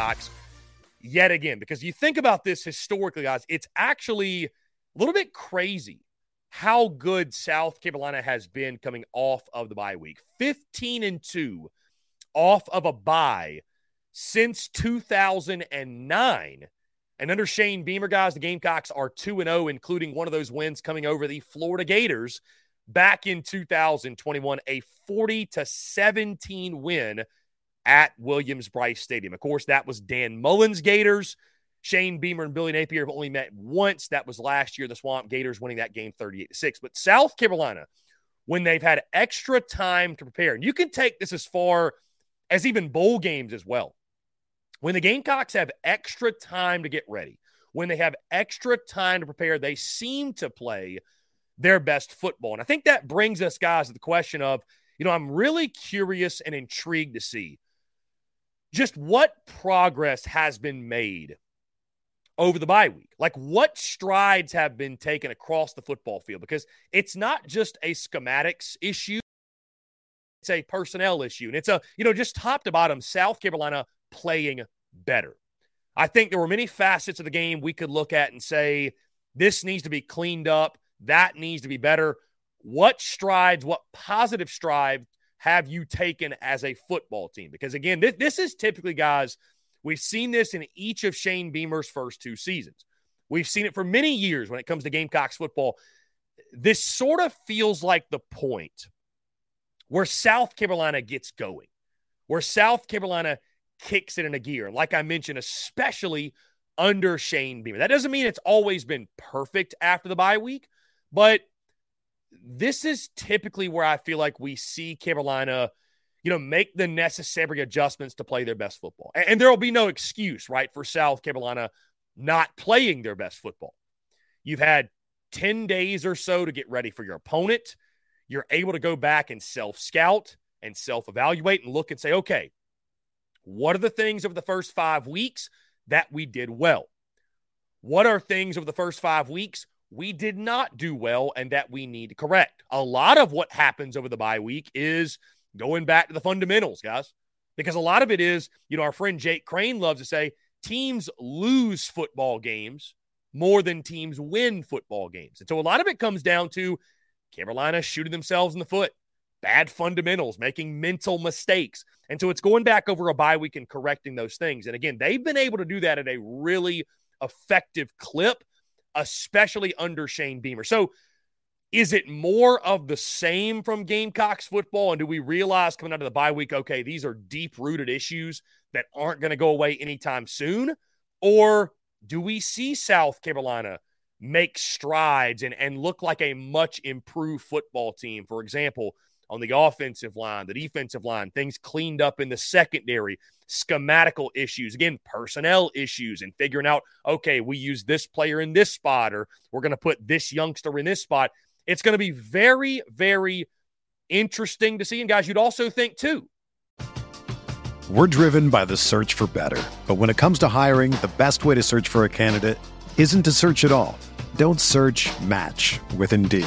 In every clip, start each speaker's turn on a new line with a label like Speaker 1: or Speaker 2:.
Speaker 1: Gamecocks? yet again because you think about this historically, guys, it's actually a little bit crazy how good South Carolina has been coming off of the bye week 15 and 2 off of a bye since 2009. And under Shane Beamer, guys, the Gamecocks are 2 0, including one of those wins coming over the Florida Gators back in 2021, a 40 to 17 win at Williams-Brice Stadium. Of course, that was Dan Mullen's Gators. Shane Beamer and Billy Napier have only met once. That was last year, the Swamp Gators winning that game 38 to 6. But South Carolina, when they've had extra time to prepare, and you can take this as far as even bowl games as well. When the Gamecocks have extra time to get ready, when they have extra time to prepare, they seem to play their best football. And I think that brings us, guys, to the question of, you know, I'm really curious and intrigued to see just what progress has been made over the bye week. Like what strides have been taken across the football field because it's not just a schematics issue. It's a personnel issue. And it's a, you know, just top to bottom, South Carolina playing better. I think there were many facets of the game we could look at and say, this needs to be cleaned up. That needs to be better. What strides, what positive strides have you taken as a football team? Because again, this, this is typically, guys, We've seen this in each of Shane Beamer's first two seasons. We've seen it for many years when it comes to Gamecocks football. This sort of feels like the point where South Carolina gets going, where South Carolina kicks it in a gear. Like I mentioned, especially under Shane Beamer. That doesn't mean it's always been perfect after the bye week, but this is typically where I feel like we see Carolina you know, make the necessary adjustments to play their best football. And, and there will be no excuse, right, for South Carolina not playing their best football. You've had 10 days or so to get ready for your opponent. You're able to go back and self scout and self evaluate and look and say, okay, what are the things over the first five weeks that we did well? What are things over the first five weeks we did not do well and that we need to correct? A lot of what happens over the bye week is going back to the fundamentals, guys, because a lot of it is, you know, our friend Jake Crane loves to say teams lose football games more than teams win football games. And so a lot of it comes down to Carolina shooting themselves in the foot, bad fundamentals, making mental mistakes. And so it's going back over a bye week and correcting those things. And again, they've been able to do that at a really effective clip, especially under Shane Beamer. So is it more of the same from Gamecocks football? And do we realize coming out of the bye week, okay, these are deep rooted issues that aren't going to go away anytime soon? Or do we see South Carolina make strides and, and look like a much improved football team? For example, on the offensive line, the defensive line, things cleaned up in the secondary, schematical issues, again, personnel issues, and figuring out, okay, we use this player in this spot, or we're going to put this youngster in this spot. It's going to be very, very interesting to see. And guys, you'd also think too.
Speaker 2: We're driven by the search for better. But when it comes to hiring, the best way to search for a candidate isn't to search at all. Don't search match with Indeed.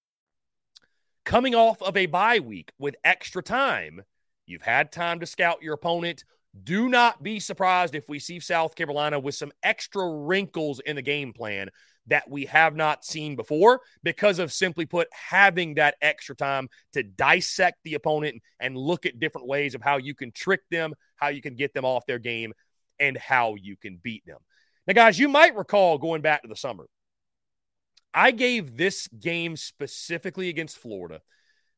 Speaker 1: coming off of a bye week with extra time, you've had time to scout your opponent. Do not be surprised if we see South Carolina with some extra wrinkles in the game plan that we have not seen before because of simply put having that extra time to dissect the opponent and look at different ways of how you can trick them, how you can get them off their game, and how you can beat them. Now, guys, you might recall going back to the summer, I gave this game specifically against Florida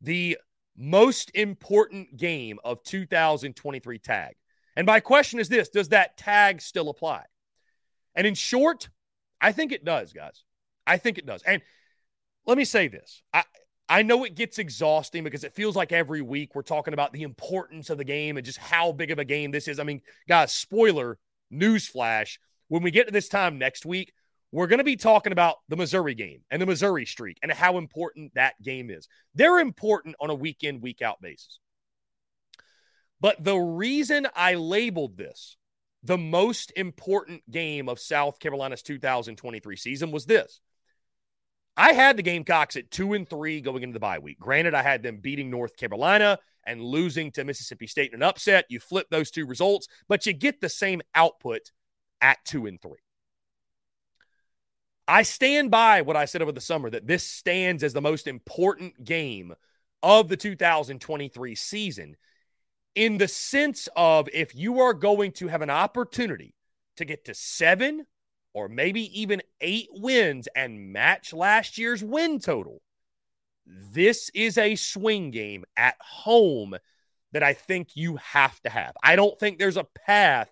Speaker 1: the most important game of 2023 tag. And my question is this Does that tag still apply? And in short, I think it does, guys. I think it does. And let me say this I, I know it gets exhausting because it feels like every week we're talking about the importance of the game and just how big of a game this is. I mean, guys, spoiler, newsflash. When we get to this time next week, we're going to be talking about the Missouri game and the Missouri streak and how important that game is. They're important on a week in, week out basis. But the reason I labeled this the most important game of South Carolina's 2023 season was this. I had the Gamecocks at two and three going into the bye week. Granted, I had them beating North Carolina and losing to Mississippi State in an upset. You flip those two results, but you get the same output at two and three. I stand by what I said over the summer that this stands as the most important game of the 2023 season in the sense of if you are going to have an opportunity to get to seven or maybe even eight wins and match last year's win total, this is a swing game at home that I think you have to have. I don't think there's a path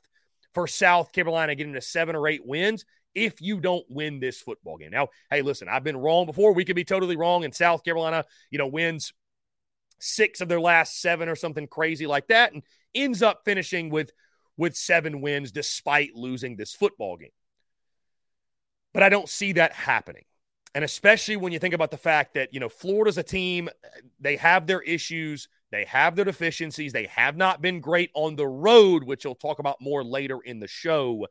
Speaker 1: for South Carolina getting to seven or eight wins if you don't win this football game. Now, hey, listen, I've been wrong before. We could be totally wrong. And South Carolina, you know, wins six of their last seven or something crazy like that and ends up finishing with with seven wins despite losing this football game. But I don't see that happening. And especially when you think about the fact that, you know, Florida's a team, they have their issues, they have their deficiencies, they have not been great on the road, which we'll talk about more later in the show.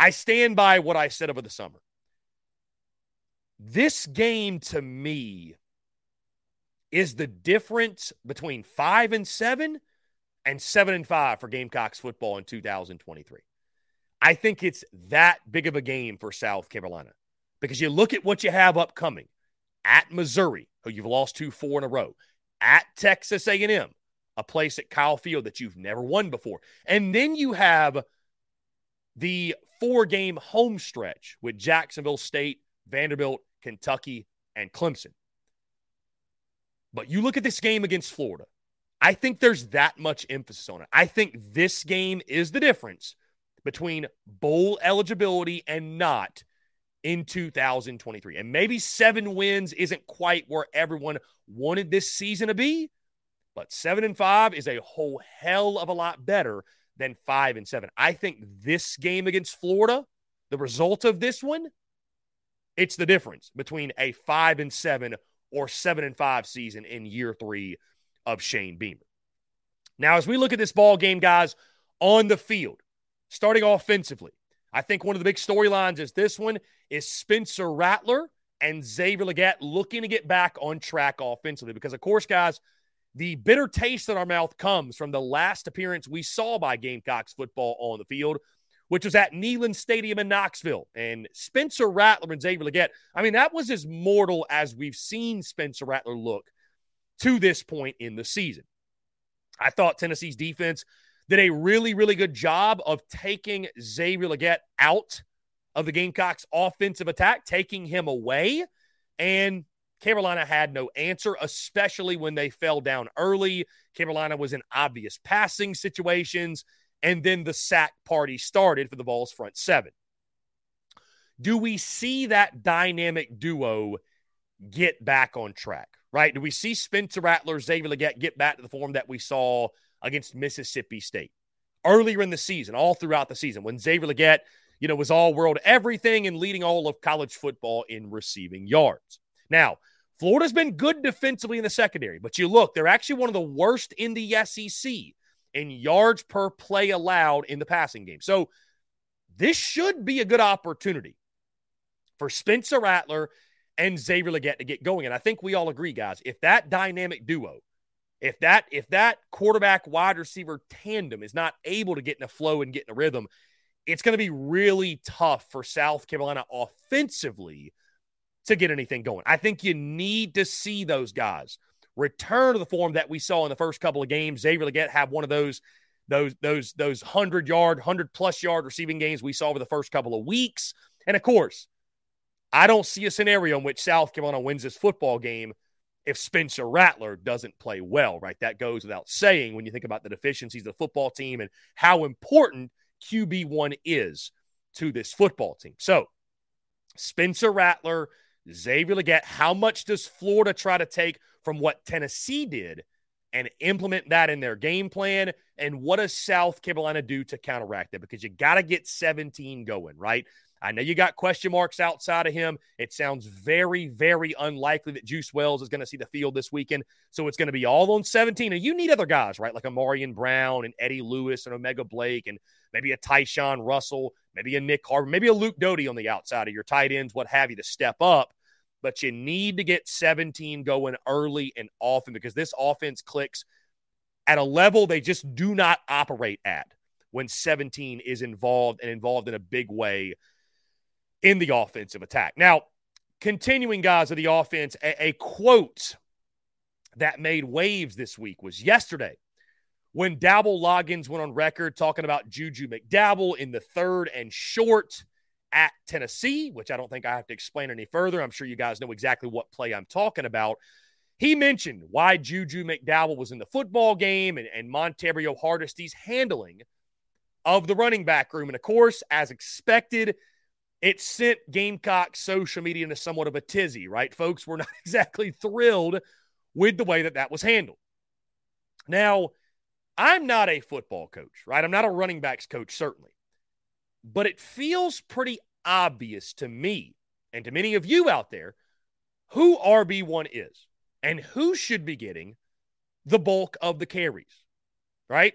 Speaker 1: I stand by what I said over the summer. This game to me is the difference between five and seven and seven and five for Gamecocks football in 2023. I think it's that big of a game for South Carolina because you look at what you have upcoming at Missouri, who you've lost to four in a row, at Texas A&M, a place at Kyle Field that you've never won before, and then you have the four game home stretch with Jacksonville State, Vanderbilt, Kentucky, and Clemson. But you look at this game against Florida, I think there's that much emphasis on it. I think this game is the difference between bowl eligibility and not in 2023. And maybe seven wins isn't quite where everyone wanted this season to be, but seven and five is a whole hell of a lot better than five and seven. I think this game against Florida, the result of this one, it's the difference between a five and seven or seven and five season in year three of Shane Beamer. Now, as we look at this ball game, guys, on the field, starting offensively, I think one of the big storylines is this one is Spencer Rattler and Xavier Legette looking to get back on track offensively. Because, of course, guys, the bitter taste in our mouth comes from the last appearance we saw by Gamecocks football on the field, which was at Neyland Stadium in Knoxville. And Spencer Rattler and Xavier Legette, I mean, that was as mortal as we've seen Spencer Rattler look to this point in the season. I thought Tennessee's defense did a really, really good job of taking Xavier Legette out of the Gamecocks' offensive attack, taking him away. And Carolina had no answer, especially when they fell down early. Carolina was in obvious passing situations, and then the sack party started for the Vols front seven. Do we see that dynamic duo get back on track, right? Do we see Spencer Rattler, Xavier Legette get back to the form that we saw against Mississippi State earlier in the season, all throughout the season, when Xavier Legette, you know, was all world everything and leading all of college football in receiving yards? Now, Florida's been good defensively in the secondary, but you look, they're actually one of the worst in the SEC in yards per play allowed in the passing game. So this should be a good opportunity for Spencer Rattler and Xavier Legette to get going. And I think we all agree, guys, if that dynamic duo, if that if that quarterback wide receiver tandem is not able to get in a flow and get in a rhythm, it's going to be really tough for South Carolina offensively to get anything going. I think you need to see those guys return to the form that we saw in the first couple of games. Xavier Legette have one of those those those those 100 yard, 100 plus yard receiving games we saw over the first couple of weeks. And of course, I don't see a scenario in which South Carolina wins this football game if Spencer Rattler doesn't play well, right? That goes without saying when you think about the deficiencies of the football team and how important QB1 is to this football team. So, Spencer Rattler, Xavier Legette, how much does Florida try to take from what Tennessee did and implement that in their game plan? And what does South Carolina do to counteract that? Because you got to get 17 going, right? I know you got question marks outside of him. It sounds very, very unlikely that Juice Wells is going to see the field this weekend. So it's going to be all on 17. And you need other guys, right? Like a Marion Brown and Eddie Lewis and O'Mega Blake and maybe a Tyshawn Russell, maybe a Nyck Harbor, maybe a Luke Doty on the outside of your tight ends, what have you, to step up but you need to get 17 going early and often because this offense clicks at a level they just do not operate at when 17 is involved and involved in a big way in the offensive attack. Now, continuing, guys, of the offense, a, a quote that made waves this week was yesterday when Dowell Loggins went on record talking about Juju McDowell in the third and short at Tennessee, which I don't think I have to explain any further. I'm sure you guys know exactly what play I'm talking about. He mentioned why Juju McDowell was in the football game and, and Hardesty's handling of the running back room. And of course, as expected, it sent Gamecock social media into somewhat of a tizzy, right? Folks were not exactly thrilled with the way that that was handled. Now, I'm not a football coach, right? I'm not a running backs coach, certainly but it feels pretty obvious to me and to many of you out there who RB1 is and who should be getting the bulk of the carries, right?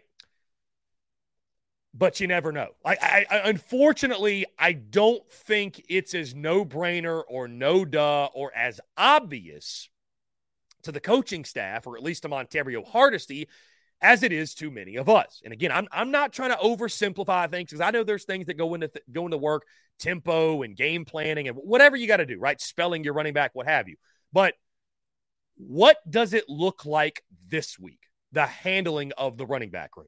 Speaker 1: But you never know. I, I, unfortunately, I don't think it's as no brainer or no duh or as obvious to the coaching staff, or at least to Montario Hardesty, as it is to many of us. And again, I'm, I'm not trying to oversimplify things because I know there's things that go into th- go into work, tempo and game planning and whatever you got to do, right? Spelling your running back, what have you. But what does it look like this week? The handling of the running back room.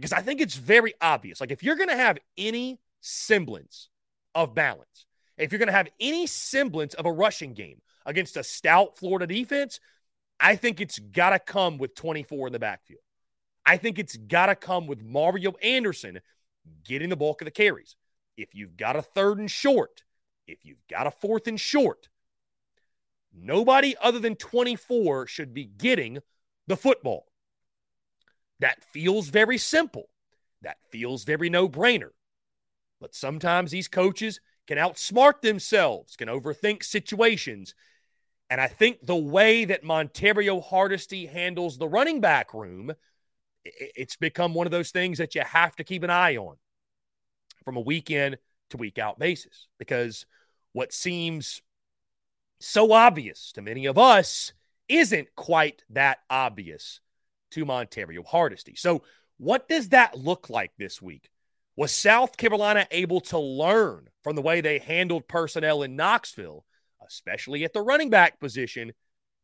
Speaker 1: Because I think it's very obvious. Like if you're going to have any semblance of balance, if you're going to have any semblance of a rushing game against a stout Florida defense, I think it's got to come with 24 in the backfield. I think it's got to come with Mario Anderson getting the bulk of the carries. If you've got a third and short, if you've got a fourth and short, nobody other than 24 should be getting the football. That feels very simple. That feels very no brainer. But sometimes these coaches can outsmart themselves, can overthink situations. And I think the way that Montario Hardesty handles the running back room – it's become one of those things that you have to keep an eye on from a week in to week out basis because what seems so obvious to many of us isn't quite that obvious to Montario Hardesty. So, what does that look like this week? Was South Carolina able to learn from the way they handled personnel in Knoxville, especially at the running back position,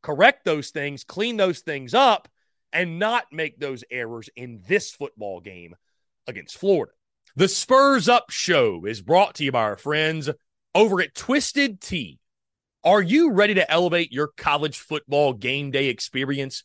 Speaker 1: correct those things, clean those things up, and not make those errors in this football game against Florida. The Spurs Up Show is brought to you by our friends over at Twisted Tea. Are you ready to elevate your college football game day experience?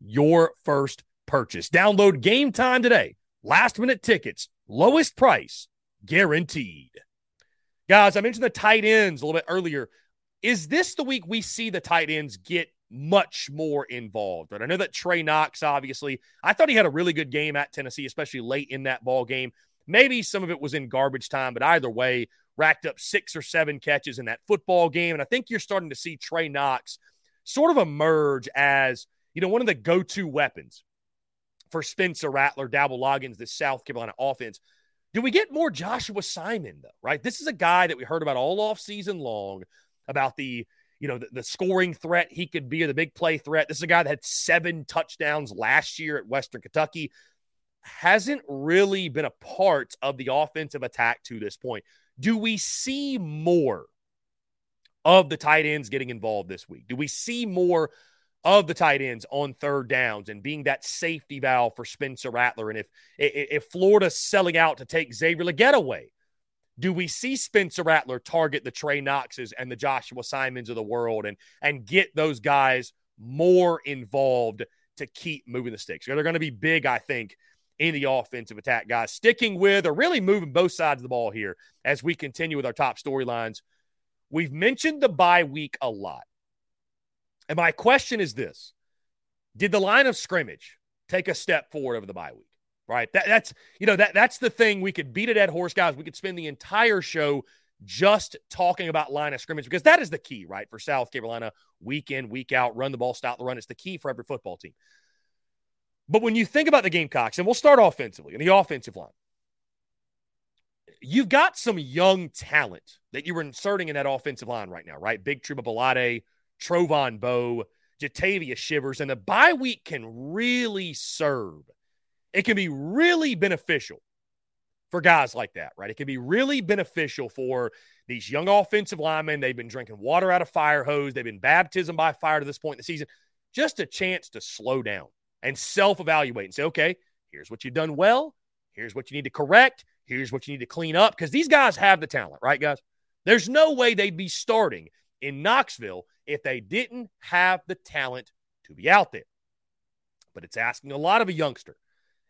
Speaker 1: your first purchase. Download Game Time today. Last minute tickets, lowest price guaranteed. Guys, I mentioned the tight ends a little bit earlier. Is this the week we see the tight ends get much more involved? But I know that Trey Knox, obviously, I thought he had a really good game at Tennessee, especially late in that ball game. Maybe some of it was in garbage time, but either way, racked up six or seven catches in that football game. And I think you're starting to see Trey Knox sort of emerge as, you know, one of the go to weapons for Spencer Rattler, Dowell Loggins, this South Carolina offense. Do we get more Joshua Simon, though, right? This is a guy that we heard about all off season long about the, you know, the, the scoring threat he could be or the big play threat. This is a guy that had seven touchdowns last year at Western Kentucky hasn't really been a part of the offensive attack to this point. Do we see more of the tight ends getting involved this week? Do we see more of the tight ends on third downs and being that safety valve for Spencer Rattler? And if if Florida's selling out to take Xavier Legette away, do we see Spencer Rattler target the Trey Knoxes and the Joshua Simons of the world and and get those guys more involved to keep moving the sticks? They're going to be big, I think, in the offensive attack, guys. Sticking with or really moving both sides of the ball here as we continue with our top storylines. We've mentioned the bye week a lot. And my question is this Did the line of scrimmage take a step forward over the bye week? Right. That, that's, you know, that that's the thing. We could beat it at horse, guys. We could spend the entire show just talking about line of scrimmage because that is the key, right? For South Carolina, week in, week out, run the ball, stop the run. It's the key for every football team. But when you think about the Gamecocks, and we'll start offensively in the offensive line, you've got some young talent that you were inserting in that offensive line right now, right? Big Tree Babalade, Trovon Baugh, Jatavia Shivers, and the bye week can really serve. It can be really beneficial for guys like that, right? It can be really beneficial for these young offensive linemen. They've been drinking water out of fire hose. They've been baptism by fire to this point in the season. Just a chance to slow down and self evaluate and say, okay, here's what you've done well. Here's what you need to correct. Here's what you need to clean up. Because these guys have the talent, right, guys? There's no way they'd be starting in Knoxville if they didn't have the talent to be out there. But it's asking a lot of a youngster.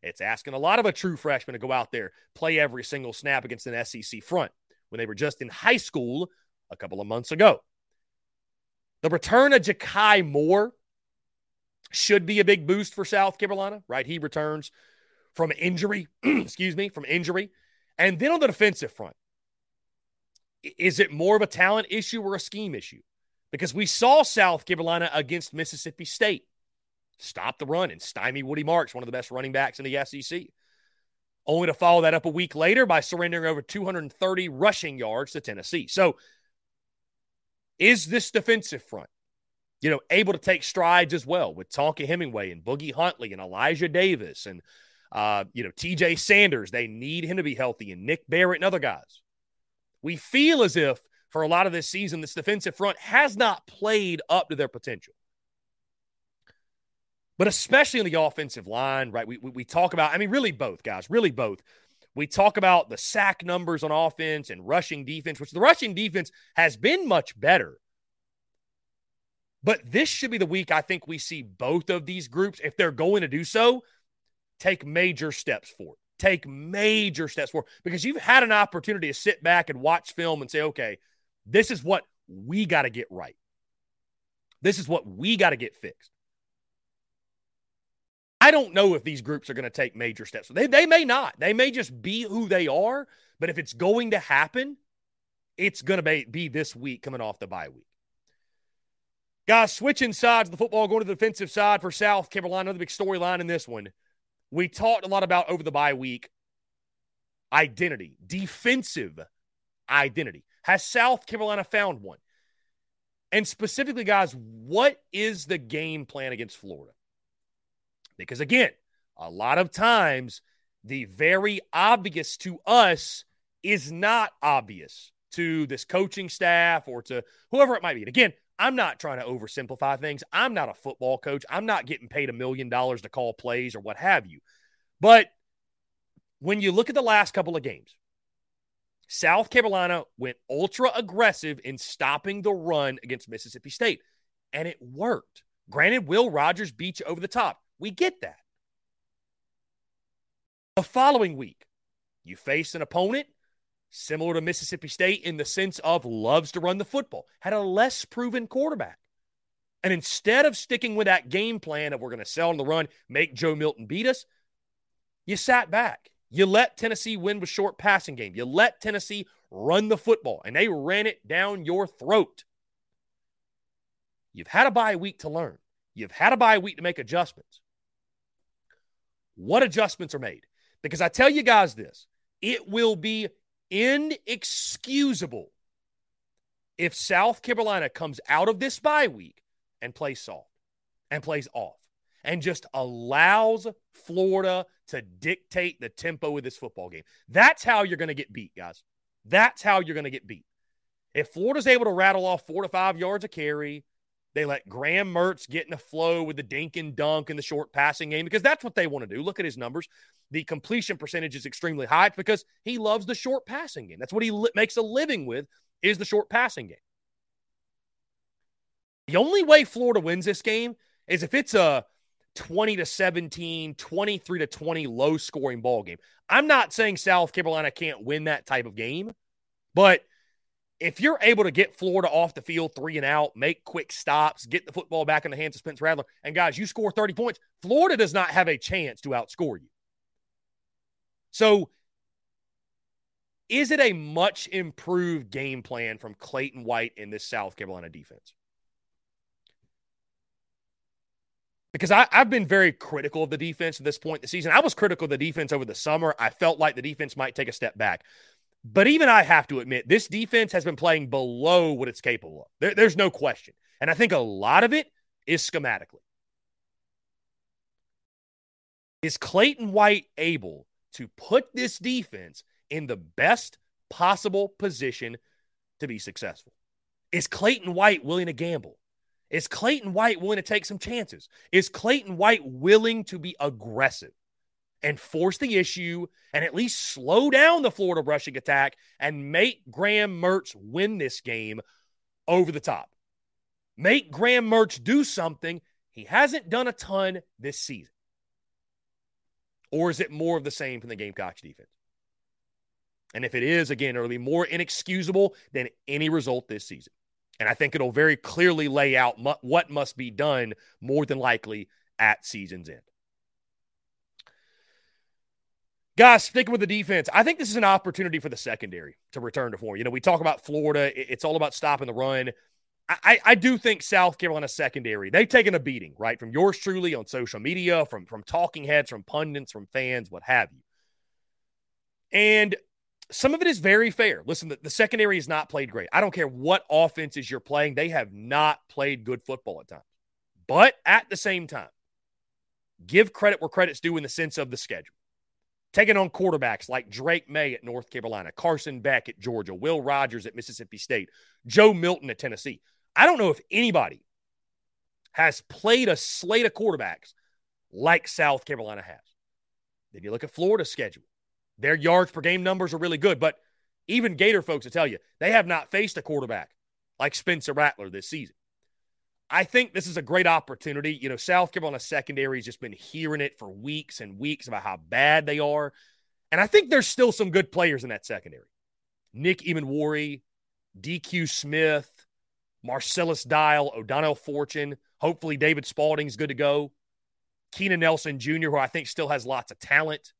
Speaker 1: It's asking a lot of a true freshman to go out there, play every single snap against an SEC front when they were just in high school a couple of months ago. The return of Ja'Kai Moore should be a big boost for South Carolina, right? He returns from injury, excuse me, from injury. And then on the defensive front, is it more of a talent issue or a scheme issue? because we saw South Carolina against Mississippi State stop the run and stymie Woody Marks, one of the best running backs in the SEC. Only to follow that up a week later by surrendering over 230 rushing yards to Tennessee. So, is this defensive front, you know, able to take strides as well with Tonka Hemingway and Boogie Huntley and Elijah Davis and, uh, you know, TJ Sanders? They need him to be healthy and Nick Barrett and other guys. We feel as if for a lot of this season, this defensive front has not played up to their potential. But especially in the offensive line, right? We, we, we talk about, I mean, really both, guys, really both. We talk about the sack numbers on offense and rushing defense, which the rushing defense has been much better. But this should be the week I think we see both of these groups, if they're going to do so, take major steps forward. Take major steps forward because you've had an opportunity to sit back and watch film and say, okay, this is what we got to get right. This is what we got to get fixed. I don't know if these groups are going to take major steps. They, they may not. They may just be who they are. But if it's going to happen, it's going to be, be this week coming off the bye week. Guys, switching sides of the football, going to the defensive side for South Carolina. Another big storyline in this one. We talked a lot about over the bye week identity, defensive identity. Has South Carolina found one? And specifically, guys, what is the game plan against Florida? Because again, a lot of times the very obvious to us is not obvious to this coaching staff or to whoever it might be. And again, I'm not trying to oversimplify things. I'm not a football coach. I'm not getting paid a million dollars to call plays or what have you. But when you look at the last couple of games, South Carolina went ultra aggressive in stopping the run against Mississippi State, and it worked. Granted, Will Rogers beat you over the top. We get that. The following week, you face an opponent similar to Mississippi State in the sense of loves to run the football, had a less proven quarterback. And instead of sticking with that game plan of we're going to sell on the run, make Joe Milton beat us, you sat back. You let Tennessee win with short passing game. You let Tennessee run the football, and they ran it down your throat. You've had a bye week to learn. You've had a bye week to make adjustments. What adjustments are made? Because I tell you guys this it will be inexcusable if South Carolina comes out of this bye week and plays soft and plays off and just allows Florida to dictate the tempo of this football game. That's how you're going to get beat, guys. That's how you're going to get beat. If Florida's able to rattle off four to five yards of carry, they let Graham Mertz get in a flow with the dink and dunk in the short passing game because that's what they want to do. Look at his numbers. The completion percentage is extremely high because he loves the short passing game. That's what he li- makes a living with is the short passing game. The only way Florida wins this game is if it's a 20 to 17, 23 to 20 low scoring ball game. I'm not saying South Carolina can't win that type of game, but if you're able to get Florida off the field three and out, make quick stops, get the football back in the hands of Spence Rattler, and guys, you score 30 points, Florida does not have a chance to outscore you. So, is it a much improved game plan from Clayton White in this South Carolina defense? because I, have been very critical of the defense at this point in the season. I was critical of the defense over the summer. I felt like the defense might take a step back. But even I have to admit, this defense has been playing below what it's capable of. There, there's no question. And I think a lot of it is schematically. Is Clayton White able to put this defense in the best possible position to be successful? Is Clayton White willing to gamble? Is Clayton White willing to take some chances? Is Clayton White willing to be aggressive and force the issue and at least slow down the Florida rushing attack and make Graham Mertz win this game over the top? Make Graham Mertz do something he hasn't done a ton this season. Or is it more of the same from the Gamecocks defense? And if it is, again, it'll be more inexcusable than any result this season. And I think it'll very clearly lay out mu- what must be done more than likely at season's end. Guys, sticking with the defense, I think this is an opportunity for the secondary to return to form. You know, we talk about Florida, it's all about stopping the run. I, I do think South Carolina secondary, they've taken a beating, right? From yours truly on social media, from, from talking heads, from pundits, from fans, what have you. And some of it is very fair. Listen, the, the secondary has not played great. I don't care what offenses you're playing, they have not played good football at times. But at the same time, give credit where credit's due in the sense of the schedule. Taking on quarterbacks like Drake Maye at North Carolina, Carson Beck at Georgia, Will Rogers at Mississippi State, Joe Milton at Tennessee. I don't know if anybody has played a slate of quarterbacks like South Carolina has. Then you look at Florida's schedule. Their yards per game numbers are really good, but even Gator folks will tell you they have not faced a quarterback like Spencer Rattler this season. I think this is a great opportunity. You know, South Carolina secondary has just been hearing it for weeks and weeks about how bad they are. And I think there's still some good players in that secondary. Nick Emmanwori, DQ Smith, Marcellus Dial, O'Donnell Fortune. Hopefully, David Spaulding's good to go. Keenan Nelson Jr., who I think still has lots of talent,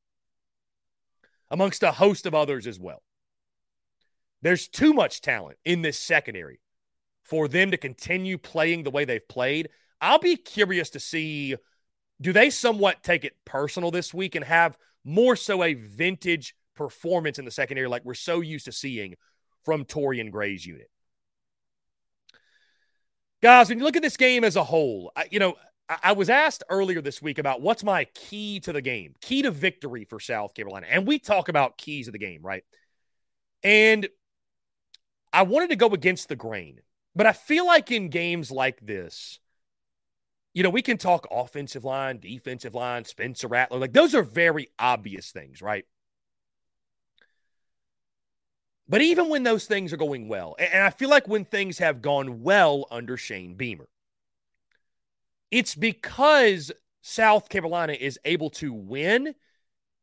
Speaker 1: amongst a host of others as well. There's too much talent in this secondary for them to continue playing the way they've played. I'll be curious to see do they somewhat take it personal this week and have more so a vintage performance in the secondary like we're so used to seeing from Torrian Gray's unit? Guys, when you look at this game as a whole, I, you know, I, I was asked earlier this week about what's my key to the game, key to victory for South Carolina. And we talk about keys of the game, right? And I wanted to go against the grain, but I feel like in games like this, you know, we can talk offensive line, defensive line, Spencer Rattler. Like those are very obvious things, right? But even when those things are going well, and I feel like when things have gone well under Shane Beamer, it's because South Carolina is able to win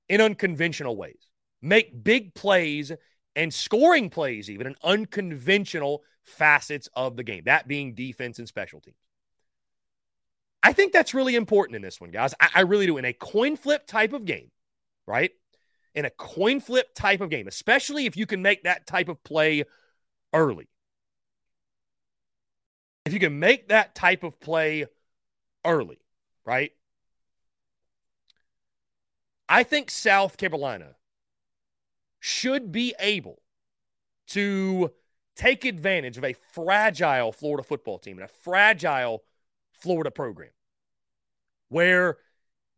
Speaker 1: in unconventional ways, make big plays and scoring plays, even in unconventional facets of the game, that being defense and special teams. I think that's really important in this one, guys. I, I really do. In a coin flip type of game, right? in a coin flip type of game, especially if you can make that type of play early. If you can make that type of play early, right? I think South Carolina should be able to take advantage of a fragile Florida football team and a fragile Florida program where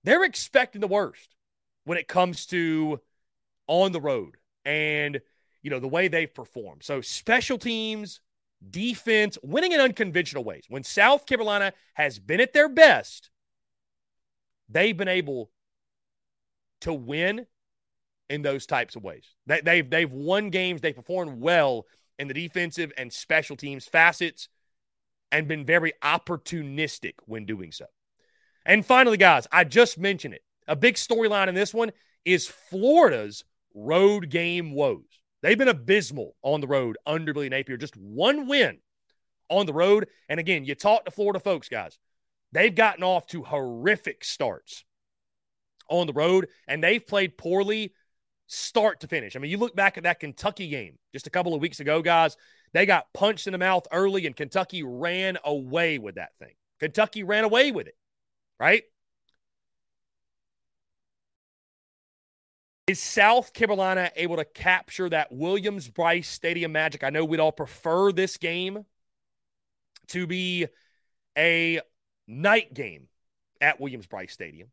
Speaker 1: they're expecting the worst when it comes to on the road and, you know, the way they've performed. So, special teams, defense, winning in unconventional ways. When South Carolina has been at their best, they've been able to win in those types of ways. They, they've they've won games. They performed well in the defensive and special teams facets, and been very opportunistic when doing so. And finally, guys, I just mentioned it. A big storyline in this one is Florida's road game woes. They've been abysmal on the road under Billy Napier. Just one win on the road. And again, you talk to Florida folks, guys. They've gotten off to horrific starts on the road, and they've played poorly start to finish. I mean, you look back at that Kentucky game just a couple of weeks ago, guys. They got punched in the mouth early, and Kentucky ran away with that thing. Kentucky ran away with it, right? Is South Carolina able to capture that Williams Brice Stadium magic? I know we'd all prefer this game to be a night game at Williams Brice Stadium.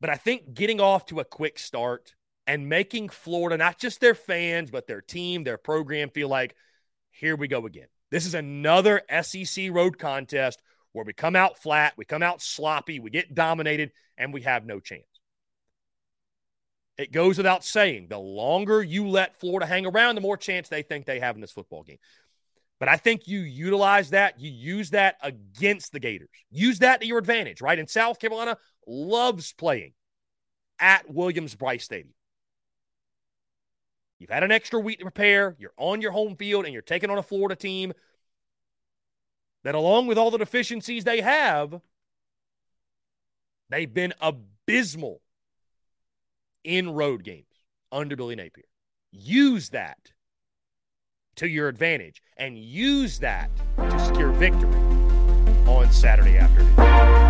Speaker 1: But I think getting off to a quick start and making Florida, not just their fans, but their team, their program, feel like, here we go again. This is another SEC road contest where we come out flat, we come out sloppy, we get dominated, and we have no chance. It goes without saying, the longer you let Florida hang around, the more chance they think they have in this football game. But I think you utilize that, you use that against the Gators. Use that to your advantage, right? And South Carolina loves playing at Williams Brice Stadium. You've had an extra week to prepare, you're on your home field, and you're taking on a Florida team that, along with all the deficiencies they have, they've been abysmal in road games under Billy Napier. Use that to your advantage and use that to secure victory on Saturday afternoon.